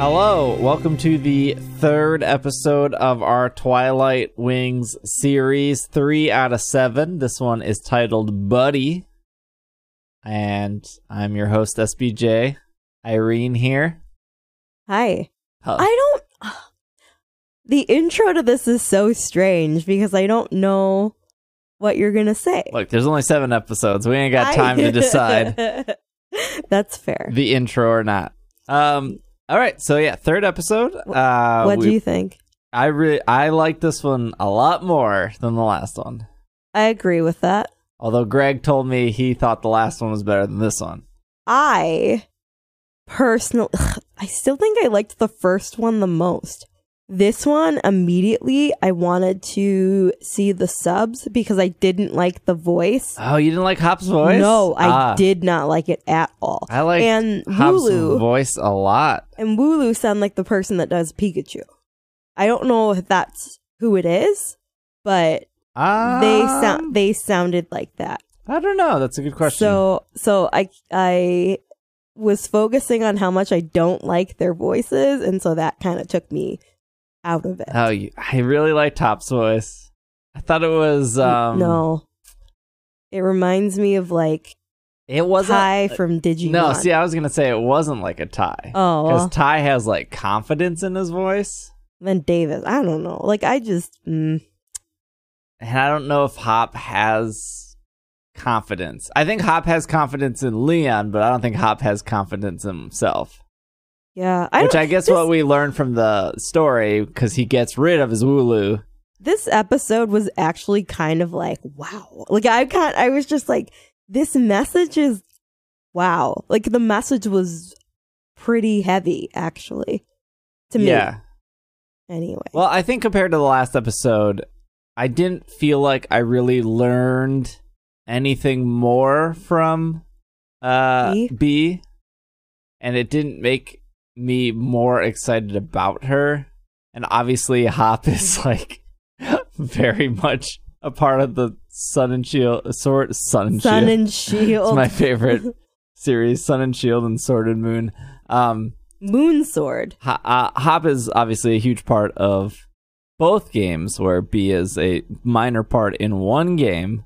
Hello, welcome to the third episode of our Twilight Wings series, three out of seven. This one is titled Buddy, and I'm your host SBJ. Irene here. Hi. Huh. I don't. The intro to this is so strange because I don't know what you're gonna say. Look, there's only seven episodes. We ain't got time to decide That's fair. the intro or not. Um. All right, so yeah, third episode. Uh, what do we- you think? I really I like this one a lot more than the last one. I agree with that. Although Greg told me he thought the last one was better than this one. I personally, I still think I liked the first one the most. This one, immediately, I wanted to see the subs because I didn't like the voice. Oh, you didn't like Hop's voice? No, I Ah, did not like it at all. I like and Hop's Wooloo voice a lot. and Wooloo sound like the person that does Pikachu. I don't know if that's who it is, but Um, they sound they sounded like that. I don't know. That's a good question. So so I I was focusing on how much I don't like their voices, and so that kind of took me out of it. oh, you, I really like Hop's voice. I thought it was um no, it reminds me of like it wasn't Tai from Digimon. No, see, I was gonna say it wasn't like a Tai oh, because well, Tai has like confidence in his voice, then Davis. I don't know. Like I just mm, and I don't know if Hop has confidence. I think Hop has confidence in Leon, but I don't think Hop has confidence in himself. Yeah. I Which I guess this- what we learned from the story because he gets rid of his Wooloo. this episode was actually kind of like wow like i can't i was just like this message is wow like the message was pretty heavy actually to me Yeah. anyway Well, I think compared to the last episode, I didn't feel like I really learned anything more from uh Bea? Bea and it didn't make me more excited about her. And obviously Hop is like very much a part of the Sun and Shield sword Sun and sun Shield. and it's shield my favorite series, Sun and Shield and Sword and Moon. Um moon sword uh, Hop is obviously a huge part of both games, where Bea is a minor part in one game.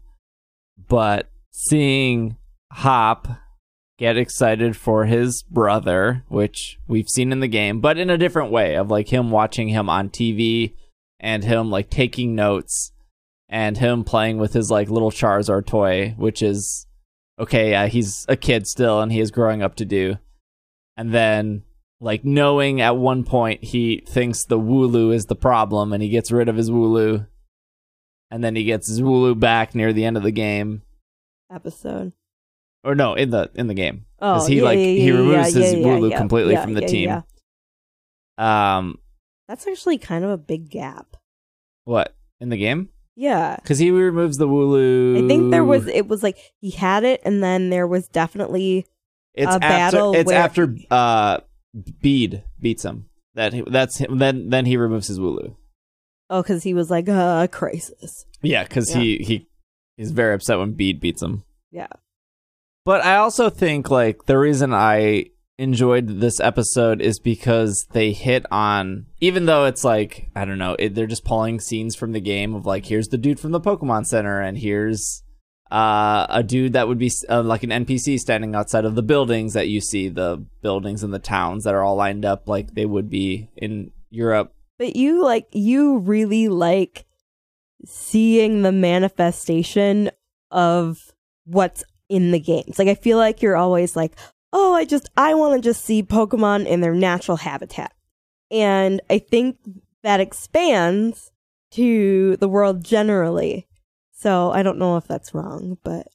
But seeing Hop get excited for his brother, which we've seen in the game, but in a different way of like him watching him on TV and him like taking notes and him playing with his like little Charizard toy, which is okay, he's a kid still and he is growing up to do. And then like knowing at one point he thinks the Wooloo is the problem and he gets rid of his Wooloo. And then he gets his Wooloo back near the end of the game. episode Or no, in the in the game. oh he, yeah, like, yeah, he removes yeah, his yeah, yeah, Wooloo yeah, completely from the team. Um that's actually kind of a big gap what? In the game? yeah Because he removes the Wooloo. i think there was it was like he had it and then there was definitely it's a after battle it's where- after uh Bede beats him. That he, that's him then then he removes his Wooloo. oh because he was like uh crisis Yeah, because he he he's very upset when Bede beats him. yeah But I also think like the reason I enjoyed this episode is because they hit on even though it's like I don't know it, they're just pulling scenes from the game of like here's the dude from the Pokemon Center and here's uh, a dude that would be uh, like an NPC standing outside of the buildings that you see the buildings and the towns that are all lined up like they would be in Europe. But you like you really like seeing the manifestation of what's in the games. Like I feel like you're always like, "Oh, I just I want to just see Pokemon in their natural habitat." And I think that expands to the world generally. So, I don't know if that's wrong, but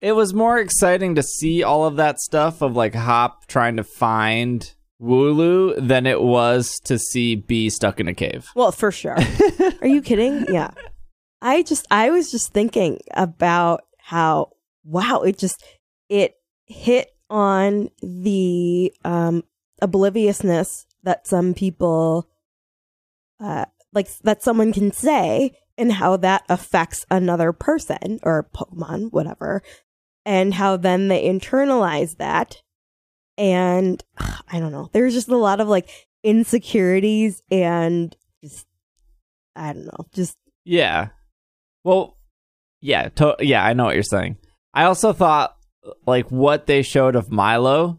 It was more exciting to see all of that stuff of like Hop trying to find Wooloo than it was to see Bea stuck in a cave. Well, for sure. Are you kidding? Yeah. I just I was just thinking about how wow, it just it hit on the um obliviousness that some people uh like that someone can say and how that affects another person or Pokemon, whatever, and how then they internalize that. And I don't know, there's just a lot of like insecurities and just I don't know, just Yeah. Well, yeah, to- yeah, I know what you're saying. I also thought like what they showed of Milo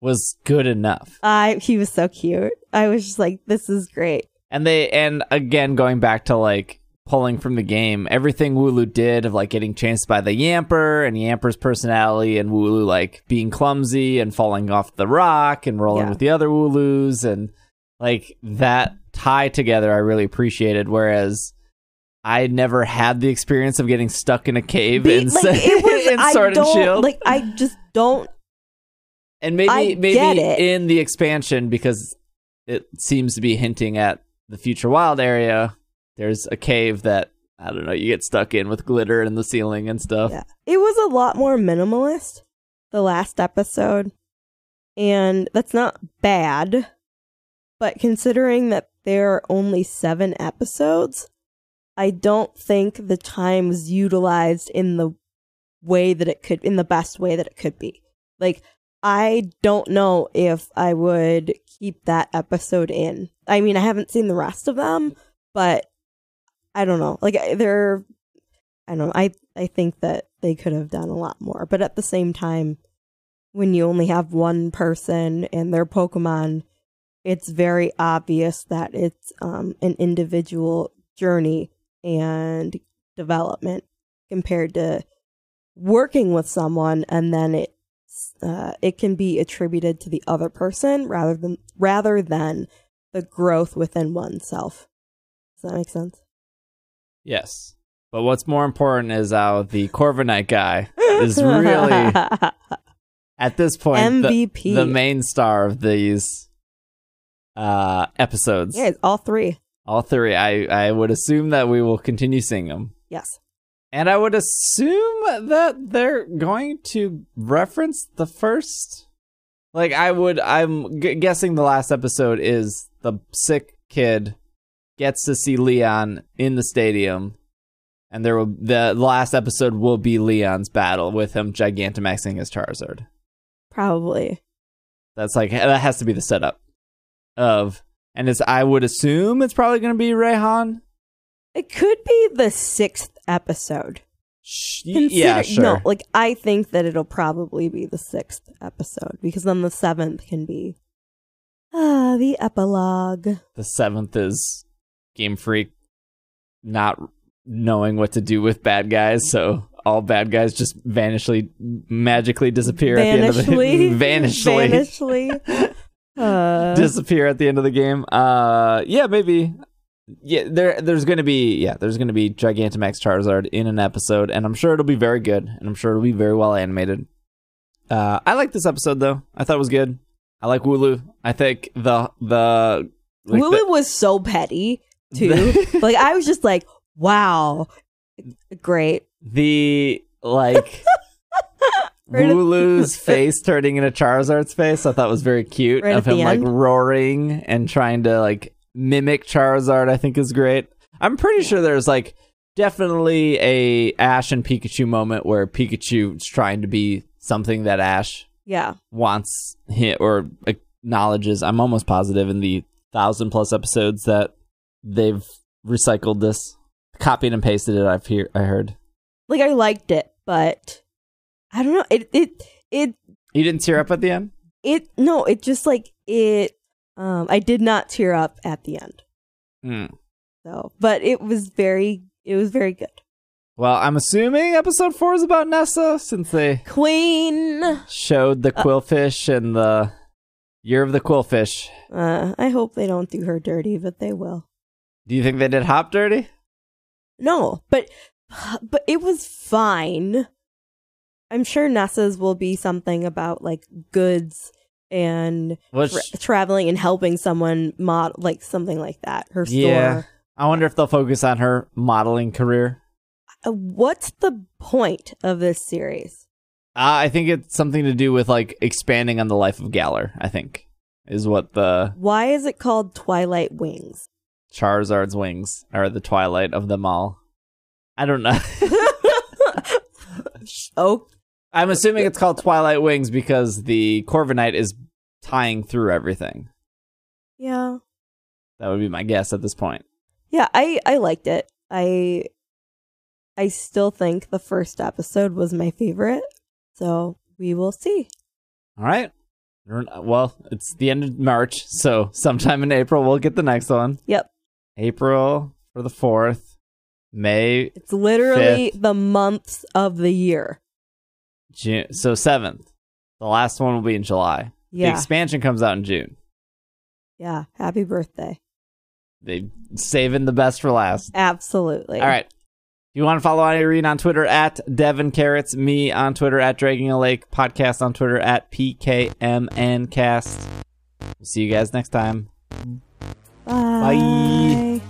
was good enough. I he was so cute. I was just like, this is great. And they and again going back to like pulling from the game, everything Wooloo did of like getting chased by the Yamper and Yamper's personality and Wooloo like being clumsy and falling off the rock and rolling Yeah. with the other Wooloos and like that tie together I really appreciated. Whereas I never had the experience of getting stuck in a cave Be- in, like, it in I Sword and don't Shield. like. I just don't. and maybe I maybe in the expansion because it seems to be hinting at the future wild area. There's a cave that I don't know. You get stuck in with glitter in the ceiling and stuff. Yeah, it was a lot more minimalist the last episode, and that's not bad. But considering that there are only seven episodes, I don't think the time was utilized in the way that it could, in the best way that it could be. Like, I don't know if I would keep that episode in. I mean, I haven't seen the rest of them, but I don't know. Like, they're, I don't know. I, I think that they could have done a lot more. But at the same time, when you only have one person and their Pokemon, it's very obvious that it's um, an individual journey and development compared to working with someone and then it uh, it can be attributed to the other person rather than rather than the growth within oneself. Does that make sense? Yes. But what's more important is how the Corviknight guy is really at this point MVP. the main star of these uh episodes. yeah, all three. All three. I I would assume that we will continue seeing them. Yes. And I would assume that they're going to reference the first. Like I would, I'm g- guessing the last episode is the sick kid gets to see Leon in the stadium, and there will the last episode will be Leon's battle with him Gigantamaxing his Charizard. Probably. That's like that has to be the setup of, and it's I would assume it's probably going to be Raihan. It could be the sixth episode. Consider- yeah, sure. No, like I think that it'll probably be the sixth episode because then the seventh can be ah the epilogue. The seventh is Game Freak not knowing what to do with bad guys, so all bad guys just vanishly magically disappear at the end of the Vanishly, vanishly vanishly. Uh, disappear at the end of the game. Uh yeah, maybe. Yeah, there there's gonna be yeah, there's gonna be Gigantamax Charizard in an episode, and I'm sure it'll be very good, and I'm sure it'll be very well animated. Uh I like this episode though. I thought it was good. I like Wooloo. I think the the like Lulu was so petty too. like I was just like, wow, great. the like Wooloo's face turning into Charizard's face, I thought was very cute. Right of him like roaring and trying to like mimic Charizard, I think is great. I'm pretty sure there's like definitely a Ash and Pikachu moment where Pikachu's trying to be something that Ash Yeah, wants him or acknowledges. I'm almost positive in the thousand plus episodes that they've recycled this, copied and pasted it. I've hear I heard. like I liked it, but I don't know. It it it You didn't tear up at the end. it no. It just like it. Um, I did not tear up at the end. Hmm. So, but it was very, it was very good. Well, I'm assuming episode four is about Nessa since they Queen. showed the Qwilfish and the year of the Qwilfish. Uh, I hope they don't do her dirty, but they will. Do you think they did Hop dirty? No, but but it was fine. I'm sure Nessa's will be something about like goods and tra- traveling and helping someone mod like something like that. Her store. Yeah. I wonder if they'll focus on her modeling career. Uh, what's the point of this series? Uh, I think it's something to do with like expanding on the life of Galar. I think is what the Why is it called Twilight Wings? Charizard's wings are the twilight of them all. I don't know. oh, I'm assuming it's called Twilight Wings because the Corviknight is tying through everything. Yeah. That would be my guess at this point. Yeah, I I liked it. I I still think the first episode was my favorite. So we will see. All right. Well, it's the end of March, so sometime in April we'll get the next one. Yep. April for the 4th. May It's literally Fifth. the months of the year. June so 7th. The last one will be in July. Yeah. The expansion comes out in June. yeah. Happy birthday. They saving the best for last. Absolutely. All right. You want to follow Irene on Twitter at Devin Carrots, me on Twitter at Dragging a Lake, podcast on Twitter at PKMNcast. See you guys next time. Bye. Bye.